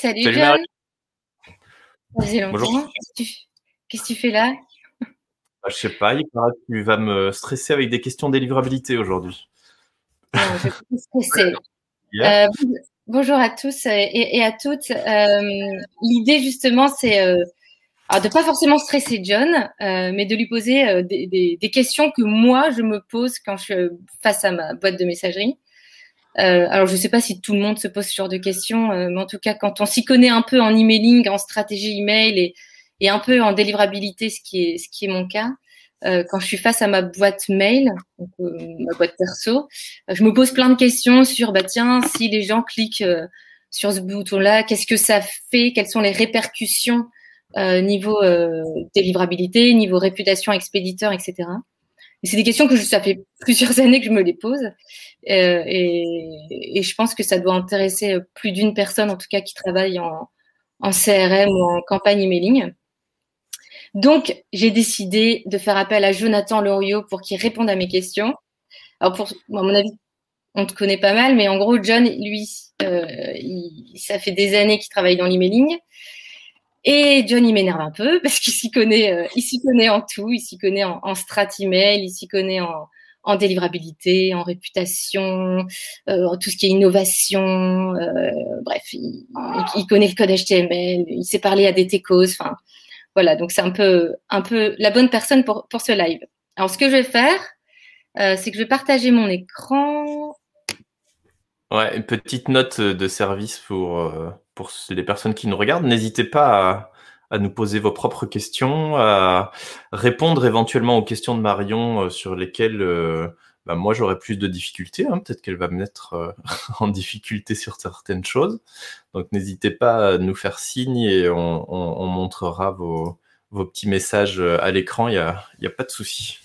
Salut, Salut John. Bonjour. Qu'est-ce que tu fais là? Bah, Je sais pas, il paraît que tu vas me stresser avec des questions d'élivrabilité aujourd'hui. Je vais stresser. Euh, bonjour à tous et, à toutes. Euh, l'idée justement, c'est euh, de pas forcément stresser John, mais de lui poser des, des, questions que moi je me pose quand je suis face à ma boîte de messagerie. Euh, alors, je ne sais pas si tout le monde se pose ce genre de questions, euh, mais en tout cas, quand on s'y connaît un peu en emailing, en stratégie email et, et un peu en délivrabilité, ce qui est, ce qui est mon cas, euh, quand je suis face à ma boîte mail, donc, euh, ma boîte perso, euh, je me pose plein de questions sur, bah tiens, si les gens cliquent sur ce bouton-là, qu'est-ce que ça fait? Quelles sont les répercussions niveau délivrabilité, niveau réputation expéditeur, etc c'est des questions que je, ça fait plusieurs années que je me les pose. Euh, et, et, je pense que ça doit intéresser plus d'une personne, en tout cas, qui travaille en, en CRM ou en campagne emailing. Donc, j'ai décidé de faire appel à Jonathan Loriot pour qu'il réponde à mes questions. Alors, pour, à mon avis, on te connaît pas mal, mais en gros, John, lui, euh, il, ça fait des années qu'il travaille dans l'emailing. Et Johnny m'énerve un peu parce qu'il s'y connaît, euh, il s'y connaît en tout, il s'y connaît en, en strat email, il s'y connaît en, en délivrabilité, en réputation, euh, tout ce qui est innovation, euh, bref, il, connaît le code HTML, il sait parler à des techos, enfin voilà, donc c'est un peu, un peu la bonne personne pour, pour ce live. Alors ce que je vais faire, c'est que je vais partager mon écran. Ouais, une petite note de service pour pour les personnes qui nous regardent, n'hésitez pas à, nous poser vos propres questions, à répondre éventuellement aux questions de Marion euh, sur lesquelles euh, bah, moi j'aurais plus de difficultés. Hein. Peut-être qu'elle va me mettre euh, en difficulté sur certaines choses. Donc n'hésitez pas à nous faire signe et on, montrera vos, petits messages à l'écran. Il n'y a, y a pas de souci.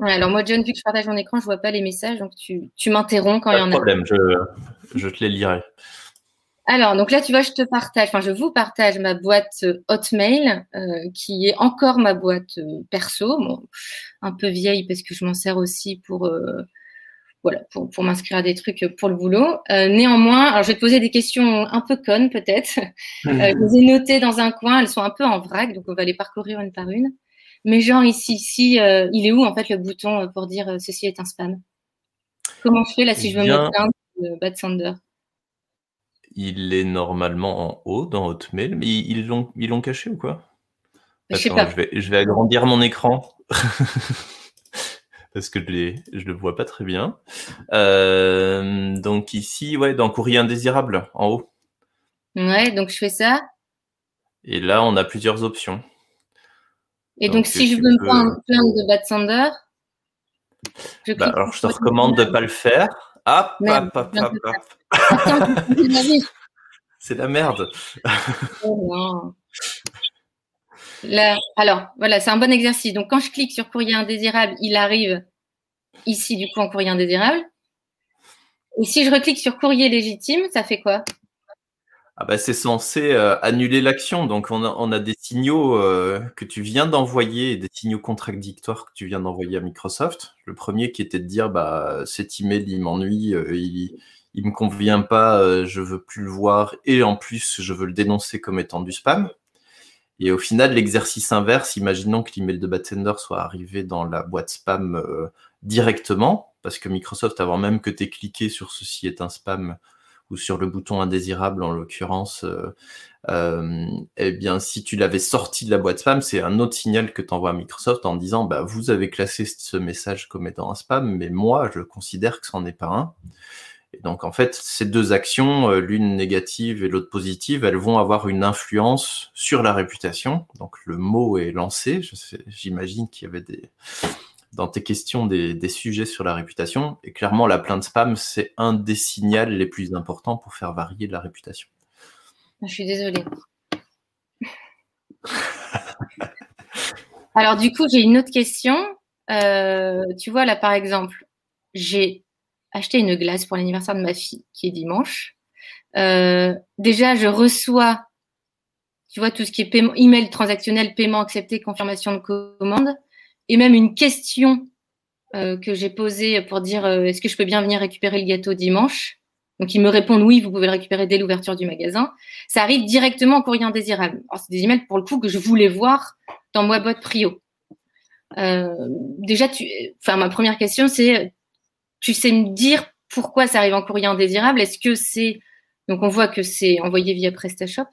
alors moi, John, vu que je partage mon écran, je vois pas les messages, donc tu, m'interromps quand il y en a. Pas de problème, je, je te les lirai. Alors, donc là, tu vois, je te partage, enfin, je vous partage ma boîte euh, Hotmail, euh, qui est encore ma boîte euh, perso, bon, un peu vieille parce que je m'en sers aussi pour, voilà, pour, pour m'inscrire à des trucs pour le boulot. néanmoins, alors je vais te poser des questions un peu connes peut-être. Mmh. je les ai notées dans un coin, elles sont un peu en vrac, donc on va les parcourir une par une. Mais genre ici, ici, il est où en fait le bouton pour dire ceci est un spam? Comment je fais là si je veux me plaindre de Bad Sander? Il est normalement en haut dans Hotmail, mais ils l'ont ils l'ont caché ou quoi? Je, sais pas. je, vais, je vais agrandir mon écran parce que je ne je le vois pas très bien. Euh, donc ici, ouais, dans courrier indésirable en haut. Ouais, donc je fais ça. Et là, on a plusieurs options. Et donc, si je veux me prendre plein de Bad Sander, bah, alors je te recommande de ne pas le faire. Hop, hop, hop, hop, c'est la merde. Oh alors, voilà, c'est un bon exercice. Donc, quand je clique sur courrier indésirable, il arrive ici, du coup, en courrier indésirable. Et si je reclique sur courrier légitime, ça fait quoi? Ah bah, c'est censé euh, annuler l'action. Donc, on a, on a, des signaux euh, que tu viens d'envoyer, des signaux contradictoires que tu viens d'envoyer à Microsoft. Le premier qui était de dire bah, cet email, il m'ennuie, euh, il, il me convient pas, euh, je veux plus le voir, et en plus, je veux le dénoncer comme étant du spam. Et au final, l'exercice inverse, imaginons que l'email de Batsender soit arrivé dans la boîte spam euh, directement, parce que Microsoft, avant même que tu aies cliqué sur ceci est un spam, ou sur le bouton indésirable en l'occurrence, euh, eh bien, si tu l'avais sorti de la boîte spam, c'est un autre signal que tu envoies à Microsoft en disant, bah, vous avez classé ce message comme étant un spam, mais moi, je considère que ce n'en est pas un donc en fait, ces deux actions, euh, l'une négative et l'autre positive, elles vont avoir une influence sur la réputation. Donc le mot est lancé. J'imagine qu'il y avait des dans tes questions des, sujets sur la réputation. Et clairement, la plainte spam, c'est un des signaux les plus importants pour faire varier la réputation. Je suis désolée. Alors du coup, j'ai une autre question. Euh, tu vois là, par exemple, j'ai acheter une glace pour l'anniversaire de ma fille, qui est dimanche. Euh, déjà, je reçois, tu vois, tout ce qui est paiement, email transactionnel, paiement accepté, confirmation de commande, et même une question euh, que j'ai posée pour dire euh, est-ce que je peux bien venir récupérer le gâteau dimanche? donc ils me répondent oui, vous pouvez le récupérer dès l'ouverture du magasin. Ça arrive directement en courrier indésirable. c'est des emails pour le coup que je voulais voir dans ma boîte Prio. Euh, déjà, tu, enfin ma première question c'est, tu sais me dire pourquoi ça arrive en courrier indésirable? Est-ce que c'est donc on voit que c'est envoyé via PrestaShop.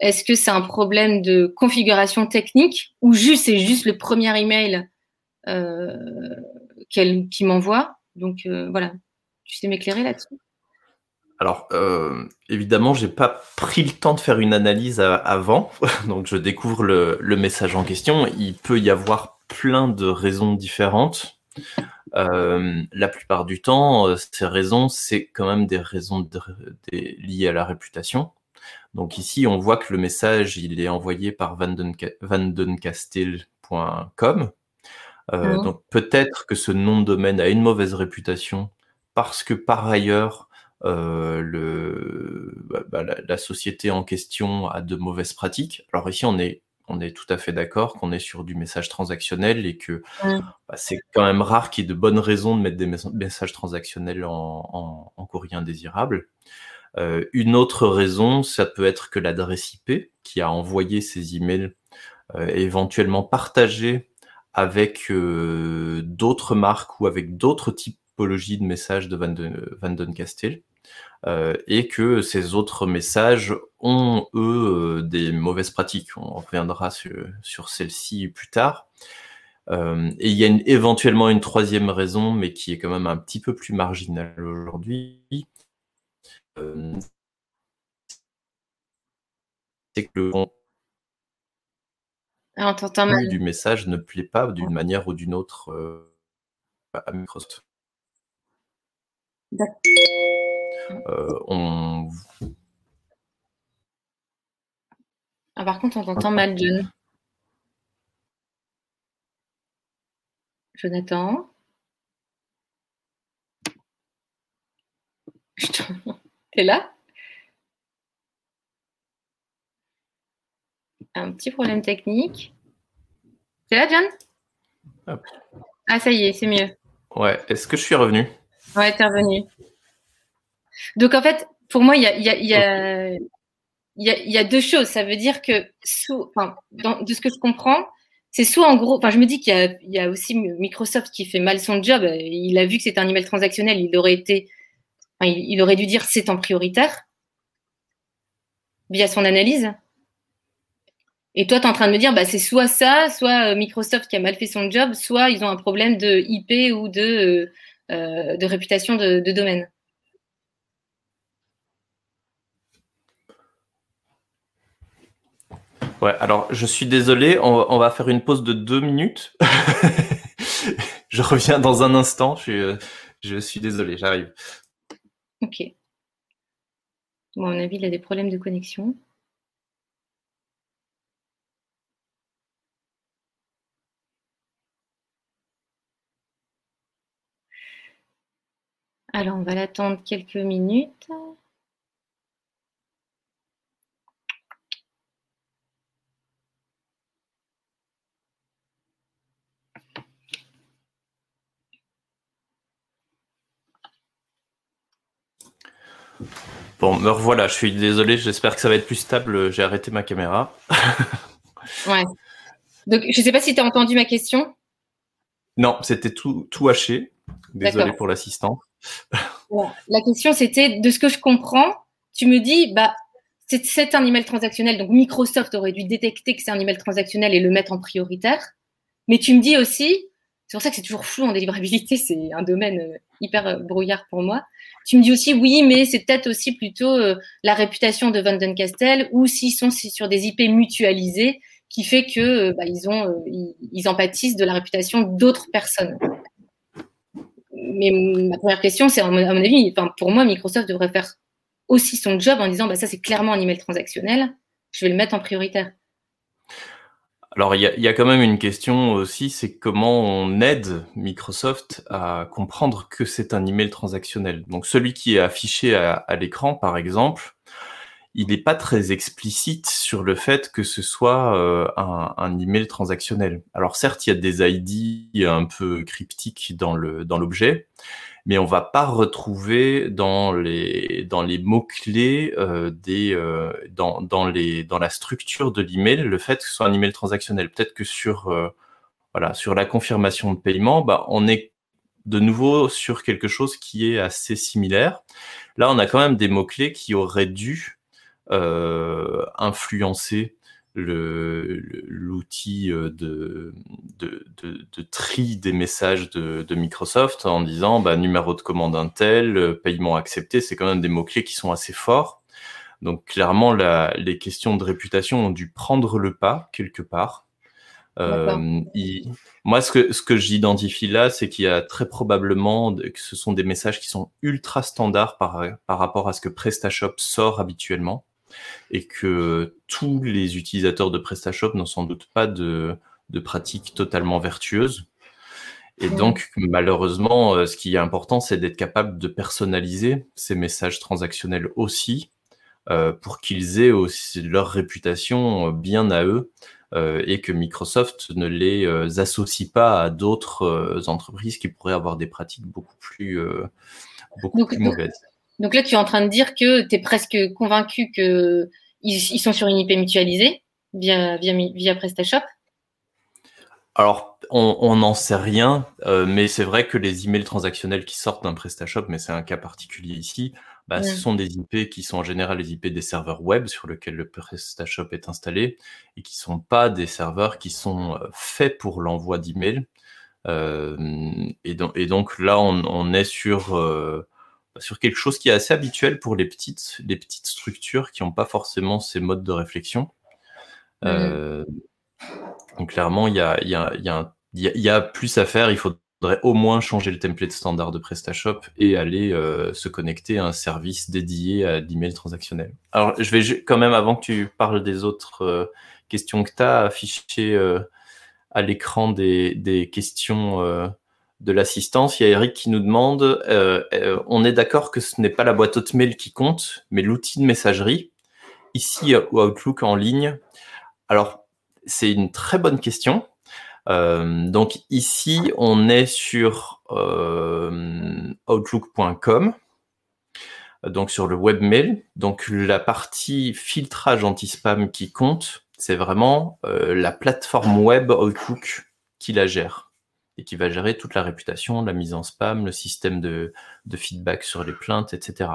Est-ce que c'est un problème de configuration technique ou juste c'est juste le premier email euh, qu'elle qui m'envoie? Donc euh, voilà, tu sais m'éclairer là-dessus? Alors, euh, évidemment, j'ai pas pris le temps de faire une analyse avant, donc je découvre le, message en question. Il peut y avoir plein de raisons différentes. Euh, la plupart du temps, euh, ces raisons, c'est quand même des raisons liées à la réputation. Donc ici, on voit que le message, il est envoyé par vandencastel.com. Euh, Donc peut-être que ce nom de domaine a une mauvaise réputation parce que par ailleurs, euh, le, bah, bah, la, société en question a de mauvaises pratiques. Alors ici, on est, on est tout à fait d'accord qu'on est sur du message transactionnel et que bah, c'est quand même rare qu'il y ait de bonnes raisons de mettre des messages transactionnels en, en, courrier indésirable. Euh, une autre raison, ça peut être que l'adresse IP qui a envoyé ces emails euh, est éventuellement partagée avec euh, d'autres marques ou avec d'autres typologies de messages de Van. Euh, et que ces autres messages ont, eux, des mauvaises pratiques. On reviendra sur, celle-ci plus tard. Et il y a éventuellement une troisième raison, mais qui est quand même un petit peu plus marginale aujourd'hui. C'est que le contenu du message ne plaît pas d'une manière ou d'une autre à Microsoft. Euh, on... Ah, par contre, on t'entend mal, John. Jonathan T'es là? Un petit problème technique. T'es là, John? Ah, ça y est, c'est mieux. Ouais, est-ce que je suis revenu? Ouais, t'es revenu. Donc en fait, pour moi, il y a, y, a, y, a, y a, deux choses. Ça veut dire que, sous, enfin, de ce que je comprends, c'est soit en gros, enfin, je me dis qu'il y, y, a aussi Microsoft qui fait mal son job. Il a vu que c'est un email transactionnel, il aurait été, il, aurait dû dire c'est en prioritaire via son analyse. Et toi, tu es en train de me dire, bah, c'est soit ça, soit euh, Microsoft qui a mal fait son job, soit ils ont un problème de IP ou de, euh, de réputation de, domaine. Ouais, alors je suis désolé, on, va faire une pause de deux minutes. je reviens dans un instant, je suis, désolé, j'arrive. Ok. Bon, à mon avis, il a des problèmes de connexion. Alors, on va l'attendre quelques minutes. Bon, me revoilà, je suis désolé, j'espère que ça va être plus stable, j'ai arrêté ma caméra. ouais. Donc, je ne sais pas si tu as entendu ma question. Non, c'était tout, tout haché. Désolé pour l'assistant. La question, c'était, de ce que je comprends, tu me dis, bah, c'est un email transactionnel, donc Microsoft aurait dû détecter que c'est un email transactionnel et le mettre en prioritaire. Mais tu me dis aussi, c'est pour ça que c'est toujours flou en délivrabilité, c'est un domaine euh, hyper euh, brouillard pour moi. Tu me dis aussi oui, mais c'est peut-être aussi plutôt euh, la réputation de Van Castel ou s'ils sont sur des IP mutualisés qui fait que bah, ils ont de la réputation d'autres personnes. Mais ma première question, c'est à mon avis, enfin pour moi, Microsoft devrait faire aussi son job en disant bah ça c'est clairement un email transactionnel, je vais le mettre en prioritaire. Alors, il y a, quand même une question aussi, c'est comment on aide Microsoft à comprendre que c'est un email transactionnel. Donc, celui qui est affiché à, l'écran, par exemple, il n'est pas très explicite sur le fait que ce soit euh, un, un, email transactionnel. Alors, certes, il y a des ID un peu cryptiques dans le dans l'objet, mais on va pas retrouver dans les dans les mots clés euh, des euh, dans dans les dans la structure de l'email le fait que ce soit un email transactionnel. Peut-être que sur euh, voilà sur la confirmation de paiement, bah on est de nouveau sur quelque chose qui est assez similaire. Là, on a quand même des mots clés qui auraient dû influencer l'outil euh, de, de, de, de, tri des messages de, de, Microsoft en disant bah, numéro de commande Intel, euh, paiement accepté, c'est quand même des mots-clés qui sont assez forts. Donc clairement, la, les questions de réputation ont dû prendre le pas quelque part. Euh, moi, ce que, ce que j'identifie là, c'est qu'il y a très probablement que ce sont des messages qui sont ultra standards par, par rapport à ce que PrestaShop sort habituellement et que tous les utilisateurs de PrestaShop n'ont sans doute pas de, de pratiques totalement vertueuses. Et donc, malheureusement, euh, ce qui est important, c'est d'être capable de personnaliser ces messages transactionnels aussi, euh, pour qu'ils aient aussi leur réputation bien à eux, euh, et que Microsoft ne les associe pas à d'autres entreprises qui pourraient avoir des pratiques beaucoup plus, beaucoup plus mauvaises. Donc là, tu es en train de dire que tu es presque convaincu qu'ils ils sont sur une IP mutualisée via, via, via PrestaShop alors, on n'en sait rien, euh, mais c'est vrai que les emails transactionnels qui sortent d'un PrestaShop, mais c'est un cas particulier ici, bah, ce sont des IP qui sont en général les IP des serveurs web sur lesquels le PrestaShop est installé et qui sont pas des serveurs qui sont euh, faits pour l'envoi d'emails. Euh, et, donc, et, donc, là, on, on est sur euh, sur quelque chose qui est assez habituel pour les petites, les petites structures qui n'ont pas forcément ces modes de réflexion. Mhm. Euh, donc clairement, il y a, y, a, y, a y a, plus à faire. Il faudrait au moins changer le template standard de PrestaShop et aller euh, se connecter à un service dédié à l'email transactionnel. Alors, je vais quand même, avant que tu parles des autres euh, questions que tu as, afficher euh, à l'écran des, des questions de l'assistance, il y a Eric qui nous demande, euh, euh, on est d'accord que ce n'est pas la boîte Hotmail qui compte, mais l'outil de messagerie. Ici, ou Outlook en ligne. Alors, c'est une très bonne question. Euh, donc ici, on est sur outlook.com, donc sur le webmail. Donc la partie filtrage anti-spam qui compte, c'est vraiment la plateforme web Outlook qui la gère et qui va gérer toute la réputation, la mise en spam, le système de, de feedback sur les plaintes, etc.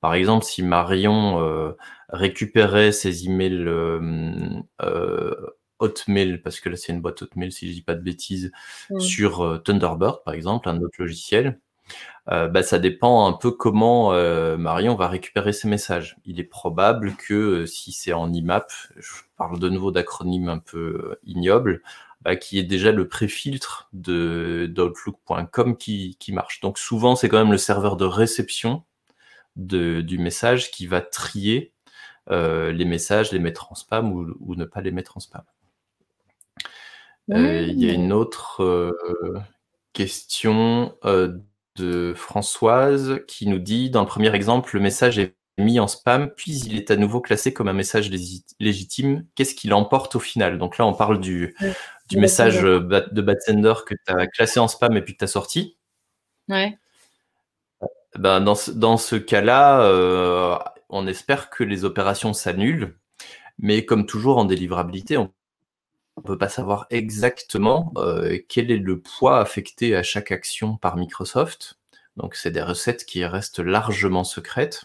Par exemple, si Marion euh, récupérait ses emails euh, euh, Hotmail, parce que là c'est une boîte Hotmail si je dis pas de bêtises, sur euh, Thunderbird par exemple, un autre logiciel, euh, bah, ça dépend un peu comment Marion va récupérer ses messages. Il est probable que si c'est en IMAP, je parle de nouveau d'acronyme un peu ignoble, bah, qui est déjà le préfiltre de d'Outlook.com qui, qui marche. Donc souvent, c'est quand même le serveur de réception de, du message qui va trier euh, les messages, les mettre en spam ou, ou, ne pas les mettre en spam. Euh, il y a une autre euh, question euh, de Françoise qui nous dit, dans le premier exemple, le message est mis en spam, puis il est à nouveau classé comme un message légitime. Qu'est-ce qu'il emporte au final? Donc là, on parle du, du message euh, de bad sender que tu as classé en spam et puis que tu as sorti. Ouais. Ben, dans ce, dans ce cas-là, euh, on espère que les opérations s'annulent. Mais comme toujours en délivrabilité, on ne peut pas savoir exactement euh, quel est le poids affecté à chaque action par Microsoft. Donc c'est des recettes qui restent largement secrètes.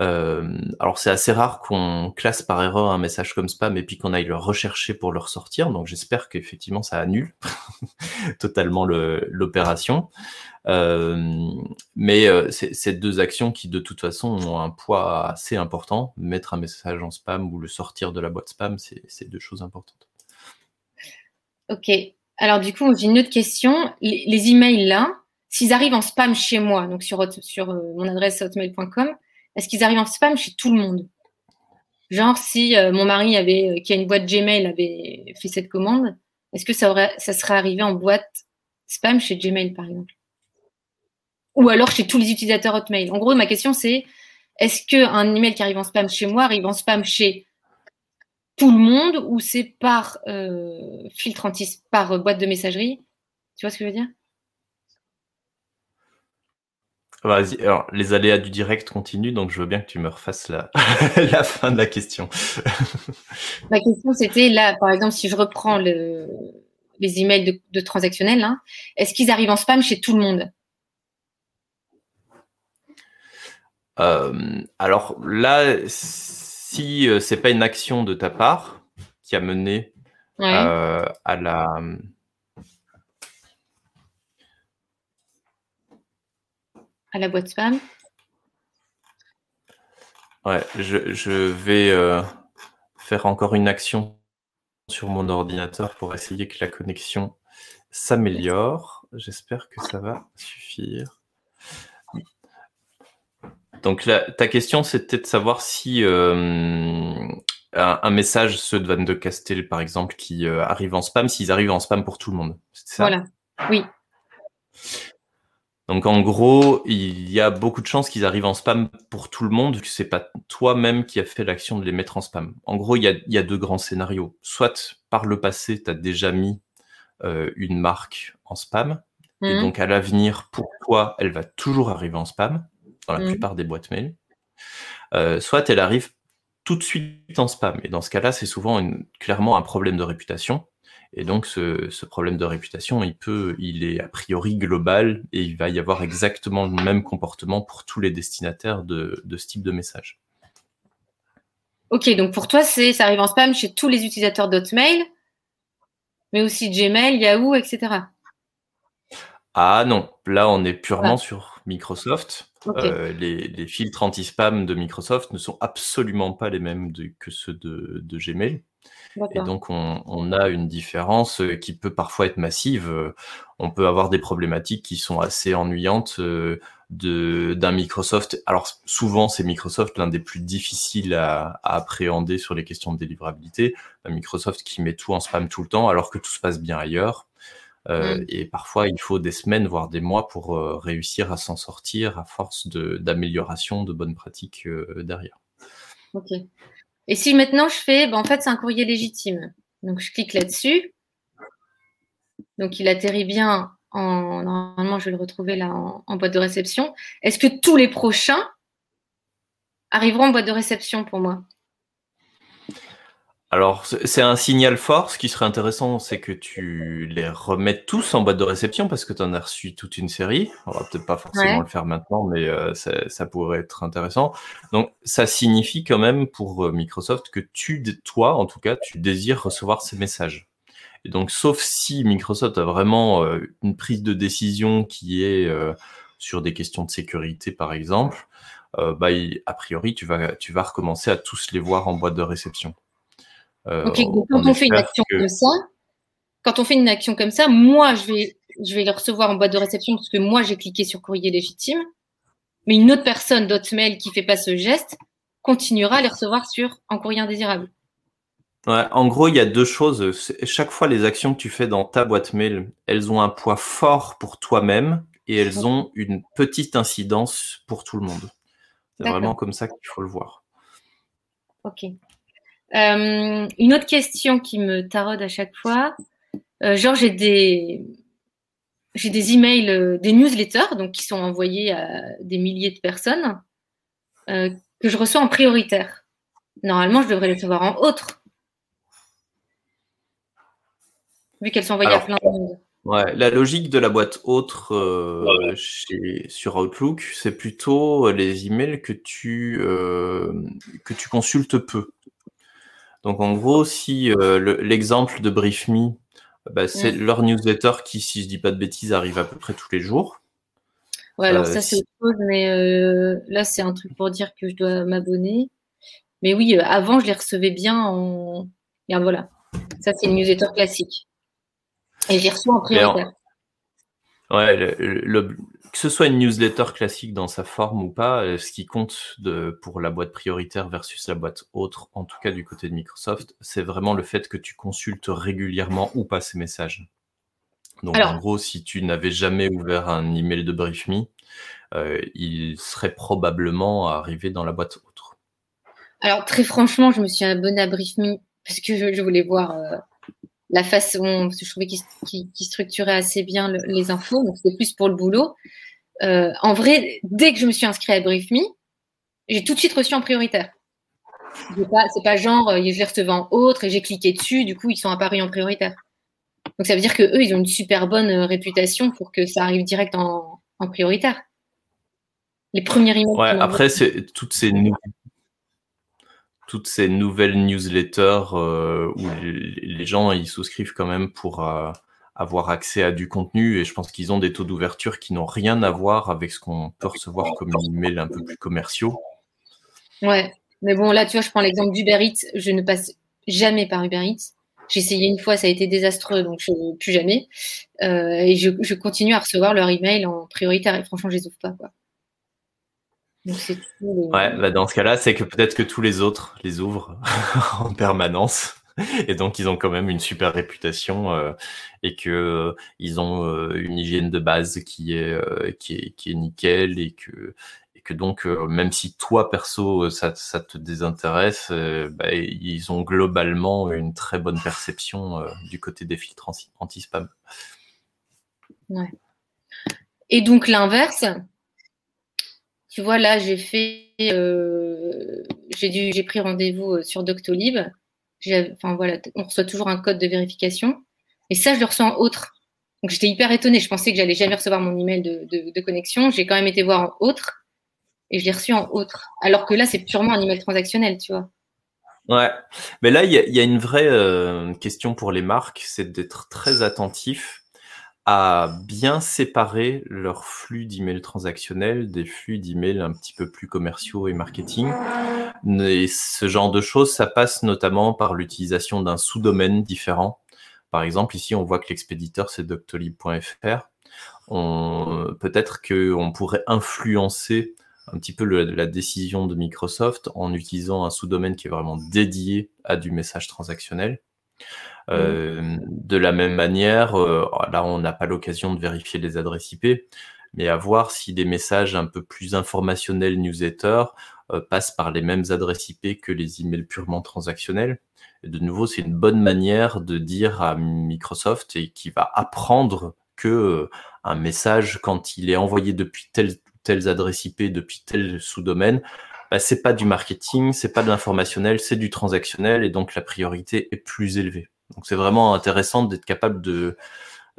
Euh, alors c'est assez rare qu'on classe par erreur un message comme spam et puis qu'on aille le rechercher pour le ressortir. Donc j'espère qu'effectivement ça annule totalement l'opération. Euh, mais euh, c'est deux actions qui de toute façon ont un poids assez important. Mettre un message en spam ou le sortir de la boîte spam, c'est deux choses importantes. Ok. Alors du coup, j'ai une autre question. Les, emails là, s'ils arrivent en spam chez moi, donc sur mon adresse hotmail.com, est-ce qu'ils arrivent en spam chez tout le monde. Genre, si euh, mon mari avait, euh, qui a une boîte Gmail avait fait cette commande, est-ce que ça, aurait, ça serait arrivé en boîte spam chez Gmail, par exemple? Ou alors chez tous les utilisateurs Hotmail. En gros, ma question, c'est est-ce qu'un email qui arrive en spam chez moi arrive en spam chez tout le monde ou c'est par euh, filtre anti par boîte de messagerie? Tu vois ce que je veux dire? Vas-y, alors les aléas du direct continuent, donc je veux bien que tu me refasses la, la fin de la question. Ma question, c'était là, par exemple, si je reprends le, les emails de, de transactionnels, hein, est-ce qu'ils arrivent en spam chez tout le monde? Euh, Alors là, si euh, c'est pas une action de ta part qui a mené euh, à la à la boîte spam. Ouais, je, je vais euh, faire encore une action sur mon ordinateur pour essayer que la connexion s'améliore. J'espère que ça va suffire. Donc ta question, c'était de savoir si euh, un, message, ceux de Van de Castel, par exemple, qui euh, arrive en spam, s'ils arrivent en spam pour tout le monde. Ça? Voilà, oui. Donc en gros, il y a beaucoup de chances qu'ils arrivent en spam pour tout le monde, que c'est pas toi-même qui a fait l'action de les mettre en spam. En gros, il y a, deux grands scénarios. Soit par le passé, tu as déjà mis euh, une marque en spam, et mhm. donc à l'avenir, pour toi, elle va toujours arriver en spam, dans la mhm. plupart des boîtes mail. Euh, soit elle arrive tout de suite en spam. Et dans ce cas-là, c'est souvent clairement un problème de réputation. Et donc, ce, problème de réputation, il peut, il est a priori global et il va y avoir exactement le même comportement pour tous les destinataires de, ce type de message. Ok, donc pour toi, c'est, ça arrive en spam chez tous les utilisateurs d'Hotmail, mais aussi Gmail, Yahoo, etc. Ah non, là on est purement ah. sur Microsoft. Euh, les, filtres anti-spam de Microsoft ne sont absolument pas les mêmes que ceux de Gmail. Et donc, on, a une différence euh, qui peut parfois être massive. Euh, on peut avoir des problématiques qui sont assez ennuyantes euh, d'un Microsoft. Alors, souvent, c'est Microsoft l'un des plus difficiles à, appréhender sur les questions de délivrabilité. Un Microsoft qui met tout en spam tout le temps, alors que tout se passe bien ailleurs. Mm. Et parfois, il faut des semaines, voire des mois pour réussir à s'en sortir à force d'amélioration de, bonnes pratiques derrière. Ok. Et si maintenant je fais, ben, en fait, c'est un courrier légitime. Donc je clique là-dessus. Donc il atterrit bien en. Normalement, je vais le retrouver là en, boîte de réception. Est-ce que tous les prochains arriveront en boîte de réception pour moi? Alors, c'est un signal fort. Ce qui serait intéressant, c'est que tu les remettes tous en boîte de réception parce que tu en as reçu toute une série. On va peut-être pas forcément le faire maintenant, mais euh, ça, pourrait être intéressant. Donc, ça signifie quand même pour euh, Microsoft que tu, toi, en tout cas, tu désires recevoir ces messages. Et donc, sauf si Microsoft a vraiment euh, une prise de décision qui est sur des questions de sécurité, par exemple, bah, a priori, tu vas, tu vas recommencer à tous les voir en boîte de réception. Euh, quand on, fait une action comme ça, quand on fait une action comme ça, moi, je vais, je vais le recevoir en boîte de réception parce que moi, j'ai cliqué sur courrier légitime. Mais une autre personne d'Hotmail qui fait pas ce geste continuera à les recevoir sur en courrier indésirable. Ouais, en gros, il y a deux choses. Chaque fois, les actions que tu fais dans ta boîte mail, elles ont un poids fort pour toi-même et elles ont une petite incidence pour tout le monde. C'est vraiment comme ça qu'il faut le voir. Ok. Euh, une autre question qui me taraude à chaque fois, euh, genre j'ai des j'ai des emails, euh, des newsletters donc qui sont envoyés à des milliers de personnes que je reçois en prioritaire. Normalement, je devrais les recevoir en autre, vu qu'elles sont envoyées à plein de monde. Ouais, la logique de la boîte autre chez, sur Outlook, c'est plutôt les emails que tu, que tu consultes peu. Donc en gros, si euh, l'exemple de BriefMe, bah, c'est leur newsletter qui, si je dis pas de bêtises, arrive à peu près tous les jours. Ouais, alors euh, ça c'est autre chose, mais euh, là c'est un truc pour dire que je dois m'abonner. Mais oui, avant je les recevais bien en. Bien, voilà, ça c'est une newsletter classique. Et je les reçois en prioritaire. Ouais, le, que ce soit une newsletter classique dans sa forme ou pas, euh, ce qui compte de, pour la boîte prioritaire versus la boîte autre, en tout cas du côté de Microsoft, c'est vraiment le fait que tu consultes régulièrement ou pas ces messages. Donc en gros, si tu n'avais jamais ouvert un email de BriefMe, euh, il serait probablement arrivé dans la boîte autre. Alors très franchement, je me suis abonné à BriefMe parce que je, voulais voir euh, la façon, je trouvais qu'il structurait assez bien les infos, donc c'était plus pour le boulot. en vrai, dès que je me suis inscrite à BriefMe, j'ai tout de suite reçu en prioritaire. C'est pas, genre, je les recevais en autre et j'ai cliqué dessus, du coup, ils sont apparus en prioritaire. Donc ça veut dire que eux, ils ont une super bonne réputation pour que ça arrive direct en, prioritaire. Les premiers emails. Ouais, après, c'est toutes ces toutes ces nouvelles newsletters euh, où les, gens ils souscrivent quand même pour euh, avoir accès à du contenu et je pense qu'ils ont des taux d'ouverture qui n'ont rien à voir avec ce qu'on peut recevoir comme email un peu plus commerciaux. Ouais, mais bon là tu vois je prends l'exemple d'Uber Eats, je ne passe jamais par Uber Eats. J'ai essayé une fois, ça a été désastreux, donc je plus jamais. Euh, et je, continue à recevoir leur email en prioritaire et franchement je les ouvre pas quoi. Ouais, bah, dans ce cas-là, c'est que peut-être que tous les autres les ouvrent en permanence. Et donc, ils ont quand même une super réputation euh, et que euh, ils ont euh, une hygiène de base qui est, qui est, qui est nickel et que, et que donc, même si toi, perso, ça, ça te désintéresse, bah, ils ont globalement une très bonne perception du côté des filtres anti-spam. Ouais. Et donc, l'inverse, tu vois, là, j'ai fait, euh, j'ai pris rendez-vous euh, sur Doctolib. Enfin voilà, on reçoit toujours un code de vérification. Et ça, je le reçois en autre. Donc j'étais hyper étonnée. Je pensais que j'allais jamais recevoir mon email de, de, connexion. J'ai quand même été voir en autre et je l'ai reçu en autre. Alors que là, c'est purement un email transactionnel, tu vois. Ouais, mais là, il y, a une vraie euh, question pour les marques, c'est d'être très attentif à bien séparer leur flux d'emails transactionnels des flux d'emails un petit peu plus commerciaux et marketing. Et ce genre de choses, ça passe notamment par l'utilisation d'un sous-domaine différent. Par exemple, ici, on voit que l'expéditeur, c'est doctolib.fr. Peut-être qu'on pourrait influencer un petit peu la décision de Microsoft en utilisant un sous-domaine qui est vraiment dédié à du message transactionnel. Mmh. Euh, de la même manière, euh, là, on n'a pas l'occasion de vérifier les adresses IP, mais à voir si des messages un peu plus informationnels newsletter euh, passent par les mêmes adresses IP que les emails purement transactionnels. De nouveau, c'est une bonne manière de dire à Microsoft et qui va apprendre que un message, quand il est envoyé depuis telle ou telle adresse IP, depuis tel sous-domaine, bah, c'est pas du marketing, c'est pas de l'informationnel, c'est du transactionnel et donc la priorité est plus élevée. Donc c'est vraiment intéressant d'être capable de,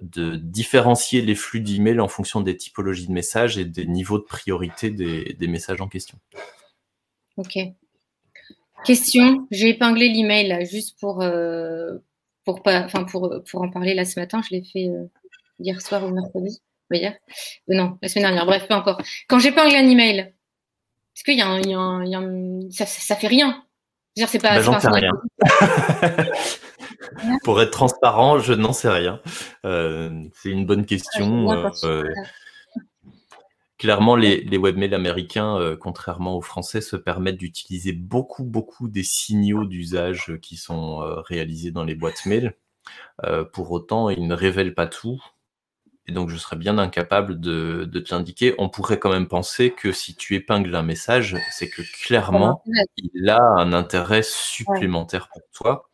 différencier les flux d'emails en fonction des typologies de messages et des niveaux de priorité des, messages en question. Ok. Question, j'ai épinglé l'email là, juste pour, euh, pour, pas, pour, pour en parler là ce matin. Je l'ai fait euh, hier soir ou mercredi. Hier euh, Non, la semaine dernière. Bref, peu encore. Quand j'épingle un email, est-ce qu'il y a un. Y a y a ça, ça, fait rien. pas. Ben, j'en sais rien. Pour être transparent, je n'en sais rien. Euh, c'est une bonne question. Euh, clairement, les, les webmails américains, euh, contrairement aux français, se permettent d'utiliser beaucoup, beaucoup des signaux d'usage qui sont réalisés dans les boîtes mail. pour autant, ils ne révèlent pas tout. Et donc, je serais bien incapable de, de te l'indiquer. On pourrait quand même penser que si tu épingles un message, c'est que clairement, il a un intérêt supplémentaire pour toi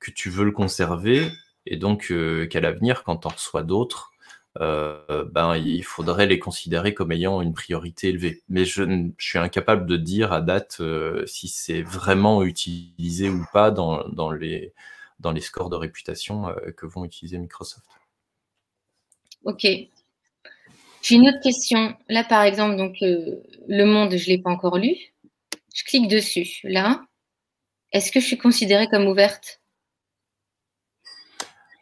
que tu veux le conserver et donc euh, qu'à l'avenir, quand on reçoit d'autres, euh, ben, il faudrait les considérer comme ayant une priorité élevée. Mais je, suis incapable de dire à date euh, si c'est vraiment utilisé ou pas dans, dans, les, dans les scores de réputation que vont utiliser Microsoft. Ok. J'ai une autre question. Là, par exemple, donc Le Monde, je ne l'ai pas encore lu. Je clique dessus. Là, est-ce que je suis considérée comme ouverte?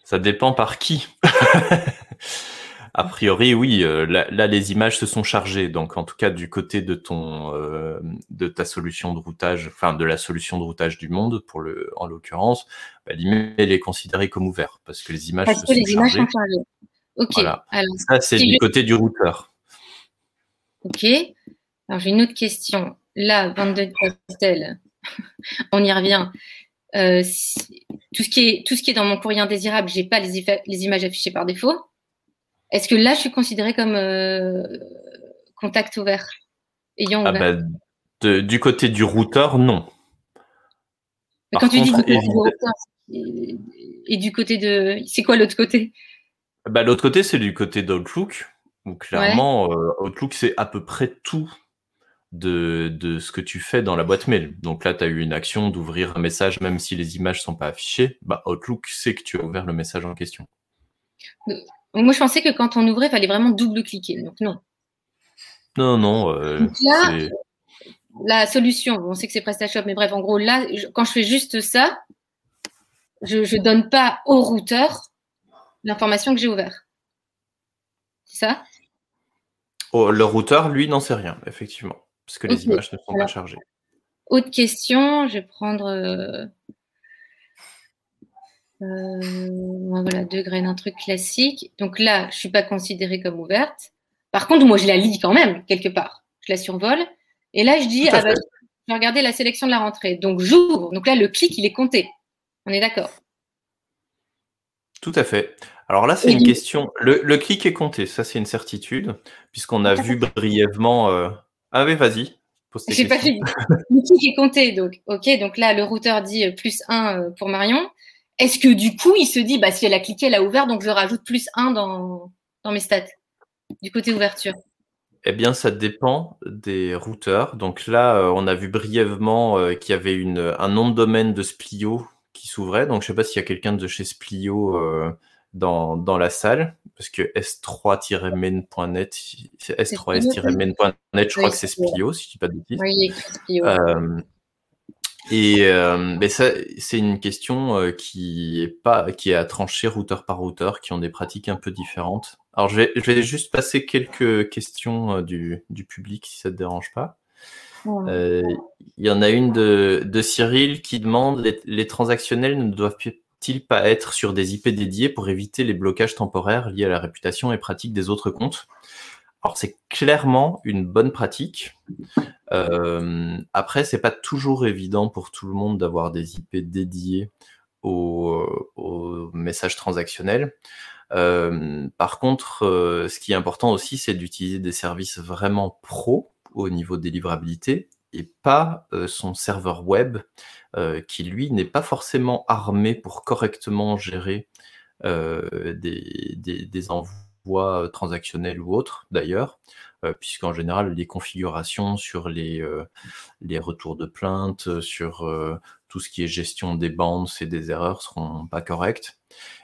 Ça dépend par qui. A priori, oui. Euh, là, les images se sont chargées. Donc, en tout cas, du côté de ton, euh, de ta solution de routage, enfin de la solution de routage du monde, pour le, en l'occurrence, bah, l'email est considéré comme ouvert parce que les images se sont chargées. Ok. Voilà. Ça, c'est du côté du routeur. Ok. Alors, j'ai une autre question. Là, 22 Pastel, on y revient. Euh, tout, ce qui est, tout ce qui est dans mon courrier indésirable, j'ai pas les, les, images affichées par défaut. Est-ce que là, je suis considérée comme euh, contact ouvert ayant ah bah, Du côté du routeur, non. quand tu dis du côté du routeur, et, du côté de. C'est quoi l'autre côté? Bah, L'autre côté, c'est du côté d'Outlook. Donc clairement, Outlook, c'est à peu près tout de, de, ce que tu fais dans la boîte mail. Donc là, tu as eu une action d'ouvrir un message, même si les images sont pas affichées. Bah, Outlook sait que tu as ouvert le message en question. Moi, je pensais que quand on ouvrait, il fallait vraiment double-cliquer. Donc non. Non, non. Euh, là, la solution, on sait que c'est PrestaShop, mais bref, en gros, là, quand je fais juste ça, je ne donne pas au routeur l'information que j'ai ouverte. C'est ça? Oh, Le routeur, lui, n'en sait rien, effectivement, parce que les images ne sont pas chargées. Autre question, je vais prendre euh, euh, voilà, deux graines, un truc classique. Donc là, je ne suis pas considérée comme ouverte. Par contre, moi, je la lis quand même, quelque part. Je la survole. Et là, je dis, ah bah, je vais regarder la sélection de la rentrée. Donc, j'ouvre. Donc là, le clic, il est compté. On est d'accord? Tout à fait. Alors là, c'est une question. Le, clic est compté, ça, c'est une certitude, puisqu'on a vu brièvement. Euh, ah oui, vas-y. J'ai pas fini. le clic est compté. Donc, OK. Donc là, le routeur dit euh, plus 1 euh, pour Marion. Est-ce que du coup, il se dit, bah, si elle a cliqué, elle a ouvert, donc je rajoute plus 1 dans, dans mes stats du côté ouverture? Eh bien, ça dépend des routeurs. Donc là, on a vu brièvement qu'il y avait une, un nom de domaine de Splio qui s'ouvrait. Donc, je ne sais pas s'il y a quelqu'un de chez Splio euh, dans, dans, la salle, parce que s3-men.net, s3s-men.net, je crois que c'est Splio, si je ne dis pas de bêtises. Oui, Splio. Et mais ça, c'est une question qui est pas, qui est à trancher routeur par routeur, qui ont des pratiques un peu différentes. Alors, je vais, je vais juste passer quelques questions du, du public, si ça te dérange pas. Il y en a une de, de Cyril qui demande les, les transactionnels ne doivent-ils pas être sur des IP dédiés pour éviter les blocages temporaires liés à la réputation et pratique des autres comptes? Alors c'est clairement une bonne pratique. Euh, après, c'est pas toujours évident pour tout le monde d'avoir des IP dédiés aux, messages transactionnels. Euh, par contre, euh, ce qui est important aussi, c'est d'utiliser des services vraiment pro au niveau des livrabilités et pas son serveur web qui lui n'est pas forcément armé pour correctement gérer des, des envois euh, transactionnel ou autre d'ailleurs, euh, puisqu'en général les configurations sur les, euh, les retours de plainte, sur tout ce qui est gestion des bandes et des erreurs seront pas correctes.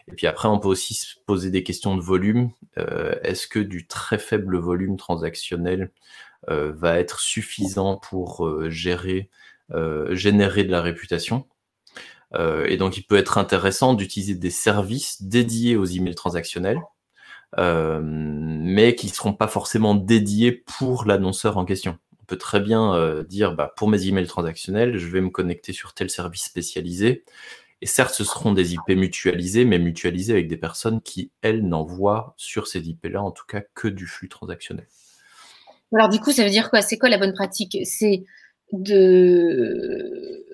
Et puis après, on peut aussi se poser des questions de volume. Est-ce que du très faible volume transactionnel va être suffisant pour gérer, générer de la réputation Et donc, il peut être intéressant d'utiliser des services dédiés aux emails transactionnels euh, mais qui ne seront pas forcément dédiés pour l'annonceur en question. On peut très bien euh, dire, bah, pour mes emails transactionnels, je vais me connecter sur tel service spécialisé. Et certes, ce seront des IP mutualisés, mais mutualisés avec des personnes qui, elles, n'envoient sur ces IP-là, en tout cas, que du flux transactionnel. Alors, du coup, ça veut dire quoi? C'est quoi la bonne pratique? C'est de...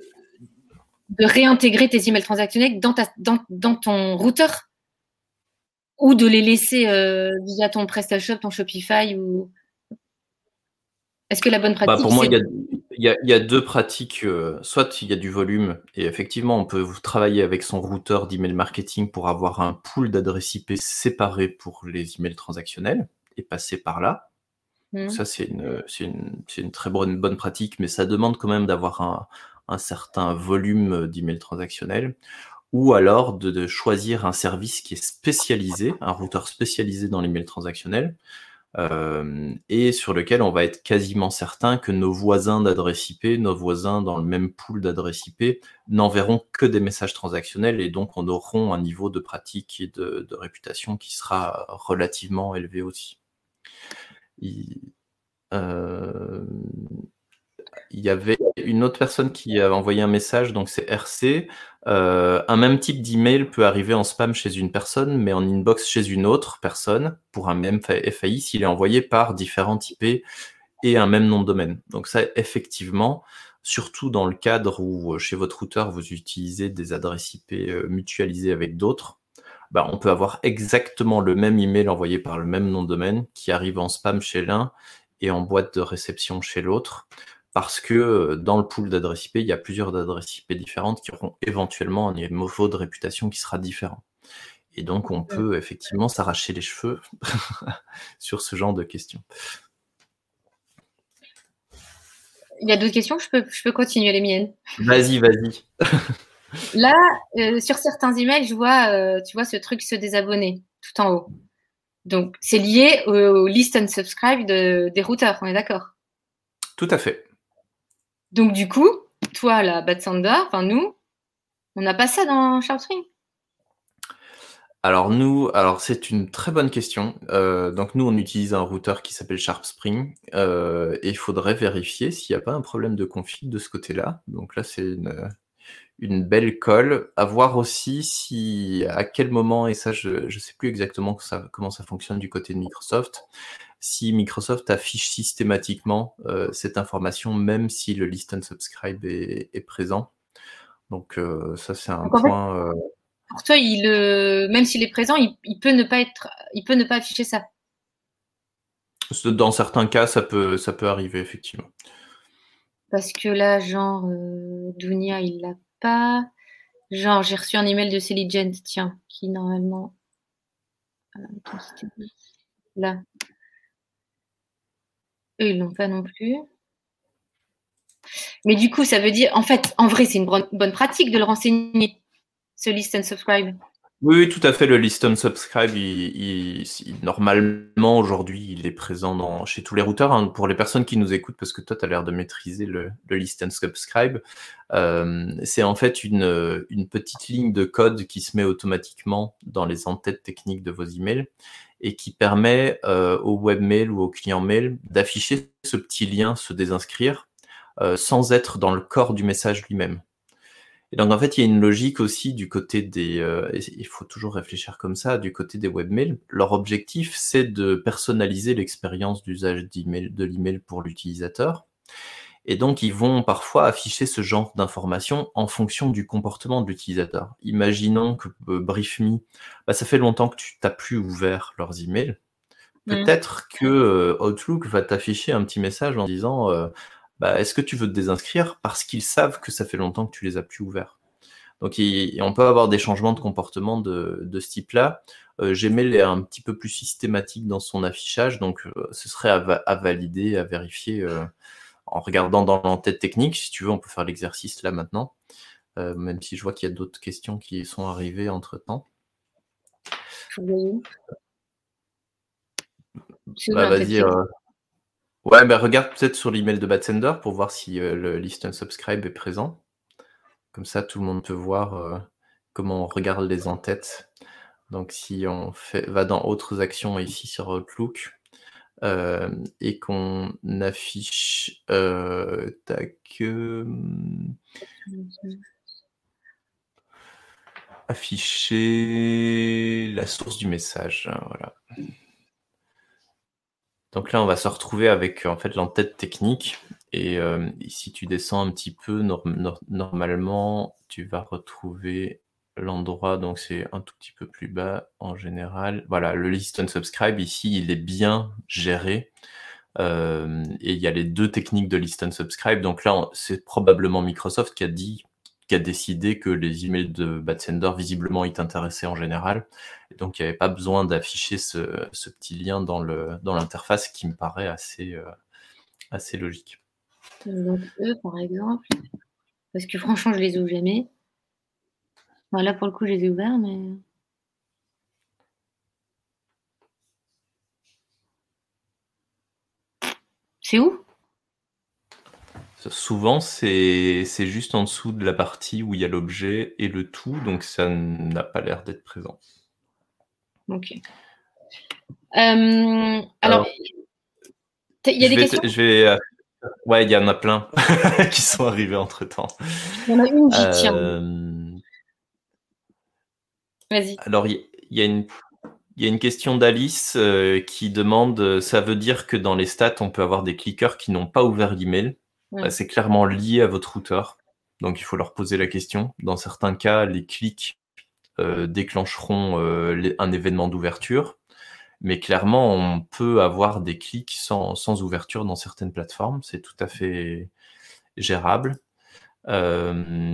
de réintégrer tes emails transactionnels dans, ta, dans, dans ton routeur? Ou de les laisser euh, via ton PrestaShop, ton Shopify ou est-ce que la bonne bah, pratique Pour moi, il y, a, deux pratiques. Euh, soit il y a du volume et effectivement, on peut travailler avec son routeur d'email marketing pour avoir un pool d'adresses IP séparé pour les emails transactionnels et passer par là. Mmh. Ça, c'est une, une, très bonne, bonne pratique, mais ça demande quand même d'avoir un, un certain volume d'emails transactionnels ou alors de, choisir un service qui est spécialisé, un routeur spécialisé dans l'email transactionnel, euh, et sur lequel on va être quasiment certain que nos voisins d'adresse IP, nos voisins dans le même pool d'adresse IP, n'enverront que des messages transactionnels, et donc on auront un niveau de pratique et de, réputation qui sera relativement élevé aussi. Euh, il y avait une autre personne qui a envoyé un message, donc c'est RC. Euh, un même type d'email peut arriver en spam chez une personne, mais en inbox chez une autre personne pour un même FAI s'il est envoyé par différents IP et un même nom de domaine. Donc ça, effectivement, surtout dans le cadre où euh, chez votre routeur vous utilisez des adresses IP mutualisées avec d'autres, bah, on peut avoir exactement le même email envoyé par le même nom de domaine qui arrive en spam chez l'un et en boîte de réception chez l'autre parce que euh, dans le pool d'adresses IP, il y a plusieurs adresses IP différentes qui auront éventuellement un niveau de réputation qui sera différent. Et donc, on peut effectivement s'arracher les cheveux sur ce genre de questions. Il y a d'autres questions? Je peux, je peux continuer les miennes. Vas-y, vas-y. Là, euh, sur certains emails, je vois, euh, tu vois ce truc se désabonner tout en haut. Donc, c'est lié au, list and subscribe des routeurs, on est d'accord? Tout à fait. Donc, du coup, toi, la Bad Sander, enfin nous, on n'a pas ça dans SharpSpring alors nous, alors c'est une très bonne question. Euh, donc nous, on utilise un routeur qui s'appelle SharpSpring euh, et il faudrait vérifier s'il n'y a pas un problème de config de ce côté-là. Donc là, c'est une, belle colle. À voir aussi si à quel moment, et ça je ne sais plus exactement comment ça fonctionne du côté de Microsoft, si Microsoft affiche systématiquement euh, cette information même si le list and subscribe est, présent. Donc ça c'est un point pour toi, il, même s'il est présent, il, peut ne pas être, il peut ne pas afficher ça. Dans certains cas, ça peut, ça peut arriver effectivement. Parce que là, genre, euh, Dunia, il l'a pas. Genre, j'ai reçu un email de Celigent, tiens, qui normalement. Là. Eux, ils l'ont pas non plus. Mais du coup, ça veut dire, en fait, en vrai, c'est une bonne pratique de le renseigner ce list and subscribe oui, tout à fait. Le list and subscribe, il, normalement aujourd'hui, il est présent dans, chez tous les routeurs. Hein. pour les personnes qui nous écoutent, parce que toi, tu as l'air de maîtriser le, list and subscribe, euh, c'est en fait une, une, petite ligne de code qui se met automatiquement dans les entêtes techniques de vos emails et qui permet euh, au webmail ou au client mail d'afficher ce petit lien, se désinscrire, euh, sans être dans le corps du message lui-même. Et donc en fait, il y a une logique aussi du côté des. Euh, il faut toujours réfléchir comme ça, du côté des webmails. Leur objectif, c'est de personnaliser l'expérience d'usage de l'email pour l'utilisateur. Et donc, ils vont parfois afficher ce genre d'informations en fonction du comportement de l'utilisateur. Imaginons que euh, BriefMe, bah, ça fait longtemps que tu n'as plus ouvert leurs emails. Mmh. Peut-être que euh, Outlook va t'afficher un petit message en disant bah, est-ce que tu veux te désinscrire parce qu'ils savent que ça fait longtemps que tu les as plus ouverts? Donc on peut avoir des changements de comportement de, ce type-là. Euh, Gmail un petit peu plus systématique dans son affichage, donc euh, ce serait à, valider, à vérifier euh, en regardant dans l'entête technique. Si tu veux, on peut faire l'exercice là maintenant, euh, même si je vois qu'il y a d'autres questions qui sont arrivées entre-temps. Bah, vas-y. Ouais, mais regarde peut-être sur l'email de Batsender pour voir si euh, le list and subscribe est présent. Comme ça, tout le monde peut voir euh, comment on regarde les en-têtes. Donc, si on fait, va dans Autres actions ici sur Outlook euh, et qu'on affiche tac, afficher la source du message. Hein, voilà. Donc là, on va se retrouver avec en fait l'entête technique. Et euh, si tu descends un petit peu, normalement, tu vas retrouver l'endroit, donc c'est un tout petit peu plus bas en général. Voilà, le list and subscribe ici, il est bien géré. Euh, et il y a les deux techniques de list and subscribe. Donc là, c'est probablement Microsoft qui a dit qui a décidé que les emails de Batsender, visiblement, ils t'intéressaient en général. Donc, il n'y avait pas besoin d'afficher ce, petit lien dans l'interface qui me paraît assez, euh, assez logique. Donc, eux, par exemple, parce que franchement, je les ouvre jamais. là, pour le coup, je les ai ouverts, mais. C'est où? Souvent, c'est juste en dessous de la partie où il y a l'objet et le tout, donc ça n'a pas l'air d'être présent. Ok. Euh, alors, il y a des questions je vais, euh, Ouais, il y en a plein qui sont arrivés entre-temps. Il y en a une qui tient. Euh, Vas-y. Alors, il y, a une... Il y a une question d'Alice qui demande ça veut dire que dans les stats, on peut avoir des clickers qui n'ont pas ouvert l'email? Bah, c'est clairement lié à votre routeur. Donc il faut leur poser la question. Dans certains cas, les clics euh, déclencheront euh, un événement d'ouverture. Mais clairement, on peut avoir des clics sans, sans ouverture dans certaines plateformes. C'est tout à fait gérable. Euh,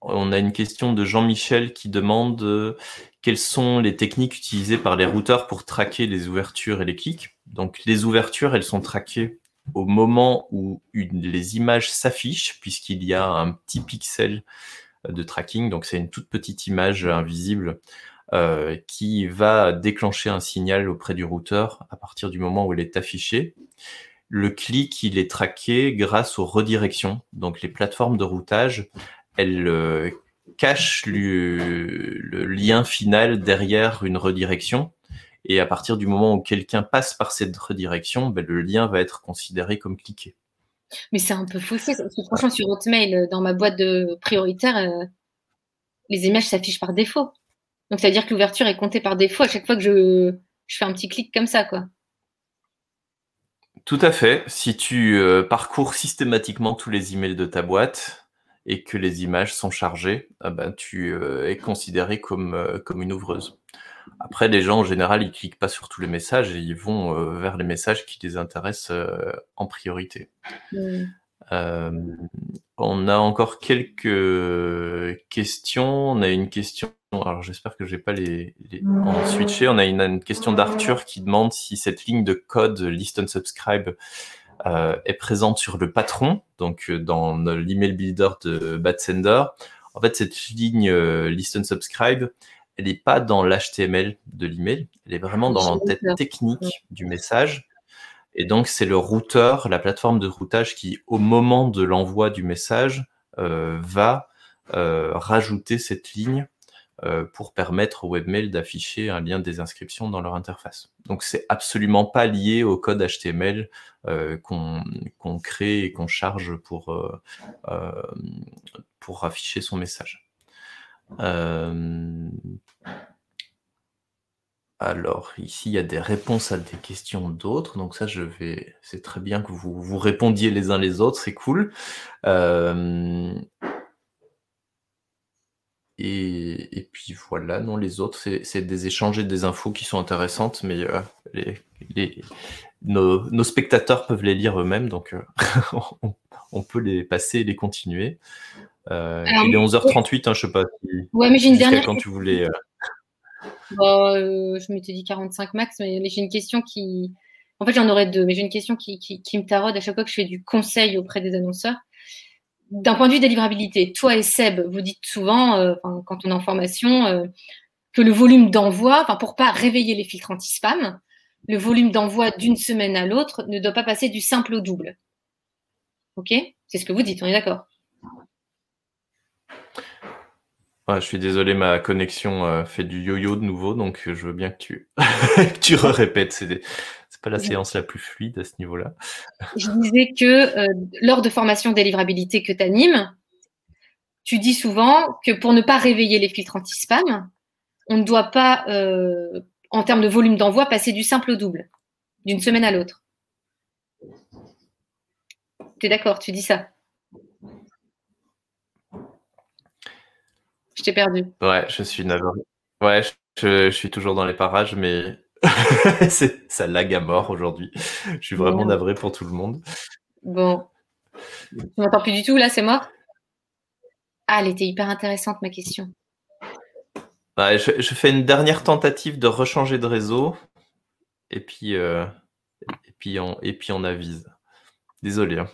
on a une question de Jean-Michel qui demande euh, quelles sont les techniques utilisées par les routeurs pour traquer les ouvertures et les clics? Donc les ouvertures, elles sont traquées au moment où les images s'affichent, puisqu'il y a un petit pixel de tracking. Donc c'est une toute petite image invisible euh, qui va déclencher un signal auprès du routeur à partir du moment où elle est affichée. Le clic, il est traqué grâce aux redirections. Donc les plateformes de routage, elles euh, cachent le, lien final derrière une redirection. Et à partir du moment où quelqu'un passe par cette redirection, ben, le lien va être considéré comme cliqué. Mais c'est un peu faussé. Parce que franchement, sur Hotmail, euh, dans ma boîte de prioritaire, euh, les images s'affichent par défaut. Donc, ça veut dire que l'ouverture est comptée par défaut à chaque fois que je, fais un petit clic comme ça, quoi. Tout à fait. Si tu parcours systématiquement tous les emails de ta boîte, et que les images sont chargées, ah ben, tu euh, es considéré comme, euh, comme une ouvreuse. Après, les gens, en général, ils cliquent pas sur tous les messages et ils vont euh, vers les messages qui les intéressent en priorité. Mmh. on a encore quelques questions. On a une question. Alors, j'espère que je vais pas les, les en switcher. On a une, une question d'Arthur qui demande si cette ligne de code listen subscribe euh, est présente sur le patron, donc euh, dans l'email builder de Batsender. En fait, cette ligne euh, listen subscribe, elle n'est pas dans l'HTML de l'email, elle est vraiment dans l'entête technique du message. Et donc, c'est le routeur, la plateforme de routage qui, au moment de l'envoi du message, va rajouter cette ligne euh, pour permettre au webmail d'afficher un lien de désinscription dans leur interface. Donc c'est absolument pas lié au code HTML euh, qu'on crée et qu'on charge pour, euh, pour afficher son message. Alors, ici, il y a des réponses à des questions d'autres. Donc ça, je vais. C'est très bien que vous vous répondiez les uns les autres, c'est cool. Et, puis voilà, non, les autres, c'est des échanges et des infos qui sont intéressantes, mais euh, les, nos, spectateurs peuvent les lire eux-mêmes, donc euh, on, peut les passer et les continuer. Euh, il est 11h38, hein, je sais pas si. Ouais, mais j'ai une dernière. Quand tu voulais. je m'étais dit 45 max, mais, j'ai une question qui. En fait, j'en aurais deux, mais j'ai une question qui, qui, me taraude à chaque fois que je fais du conseil auprès des annonceurs d'un point de vue délivrabilité, toi et Seb, vous dites souvent, euh, quand on est en formation, euh, que le volume d'envoi, pour pas réveiller les filtres anti-spam, le volume d'envoi d'une semaine à l'autre ne doit pas passer du simple au double. Ok? C'est ce que vous dites, on est d'accord? Je suis désolé, ma connexion euh, fait du yo-yo de nouveau, donc je veux bien que tu, tu répètes. C'est pas la séance la plus fluide à ce niveau-là. Je disais que euh, lors de formation délivrabilité que tu animes, tu dis souvent que pour ne pas réveiller les filtres anti-spam, on ne doit pas, euh, en termes de volume d'envoi, passer du simple au double, d'une semaine à l'autre. Tu es d'accord, tu dis ça? Je t'ai perdu. Ouais, je suis navré. Ouais, je, suis toujours dans les parages, mais ça lag à mort aujourd'hui. Je suis vraiment navré pour tout le monde. Bon. Tu m'entends plus du tout là, c'est mort? Ah, elle était hyper intéressante ma question. je, fais une dernière tentative de rechanger de réseau et puis, euh, et puis, on, et puis on avise. Désolé. Hein.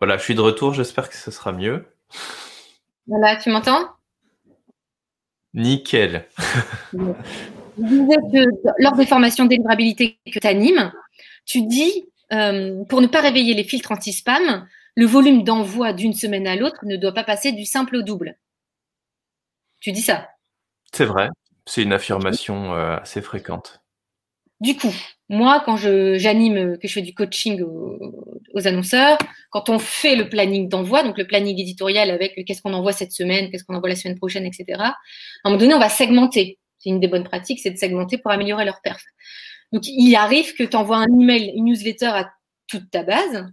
Voilà, je suis de retour, j'espère que ce sera mieux. Voilà, tu m'entends? Nickel. Je disais que lors des formations délivrabilité que tu animes, tu dis, euh, pour ne pas réveiller les filtres anti-spam, le volume d'envoi d'une semaine à l'autre ne doit pas passer du simple au double. Tu dis ça? C'est vrai, c'est une affirmation euh, assez fréquente. Du coup, moi, quand j'anime, que je fais du coaching aux, annonceurs, quand on fait le planning d'envoi, donc le planning éditorial avec qu'est-ce qu'on envoie cette semaine, qu'est-ce qu'on envoie la semaine prochaine, etc. À un moment donné, on va segmenter. C'est une des bonnes pratiques, c'est de segmenter pour améliorer leur perf. Donc, il arrive que tu envoies un email, une newsletter à toute ta base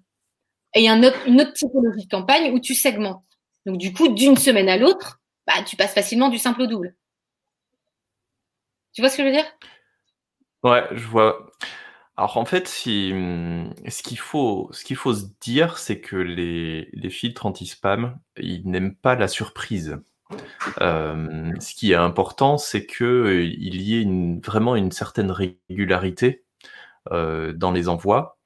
et une autre typologie de campagne où tu segmentes. Donc, du coup, d'une semaine à l'autre, bah, tu passes facilement du simple au double. Tu vois ce que je veux dire? Ouais, je vois. Alors en fait, si, ce qu'il faut, ce qu'il faut se dire, c'est que les, les filtres anti-spam, ils n'aiment pas la surprise. Euh, ce qui est important, c'est que il y ait une, vraiment une certaine régularité euh, dans les envois,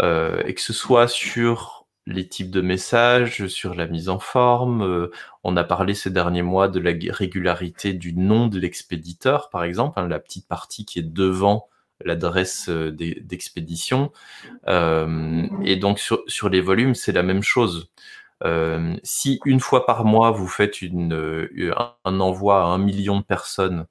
euh, et que ce soit sur les types de messages, sur la mise en forme. Euh, on a parlé ces derniers mois de la régularité du nom de l'expéditeur, par exemple, hein, la petite partie qui est devant l'adresse euh, d'expédition. Euh, et donc sur, les volumes, c'est la même chose. Euh, si une fois par mois vous faites un envoi à un million de personnes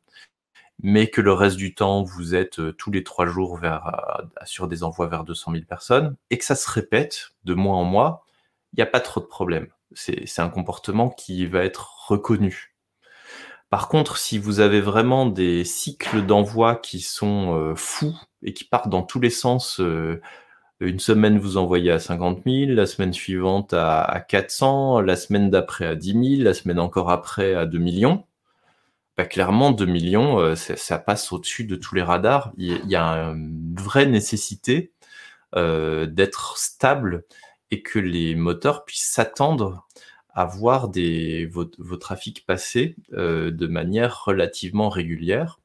mais que le reste du temps, vous êtes tous les trois jours vers, sur des envois vers 200 000 personnes, et que ça se répète de mois en mois, il n'y a pas trop de problème. C'est un comportement qui va être reconnu. Par contre, si vous avez vraiment des cycles d'envoi qui sont euh, fous et qui partent dans tous les sens, une semaine vous envoyez à 50 000, la semaine suivante à, à 400, la semaine d'après à 10 000, la semaine encore après à 2 millions, bah, clairement, 2 millions, euh, ça, passe au-dessus de tous les radars. Il, y a une vraie nécessité euh, d'être stable et que les moteurs puissent s'attendre à voir des, vos, trafics passer euh, de manière relativement régulière,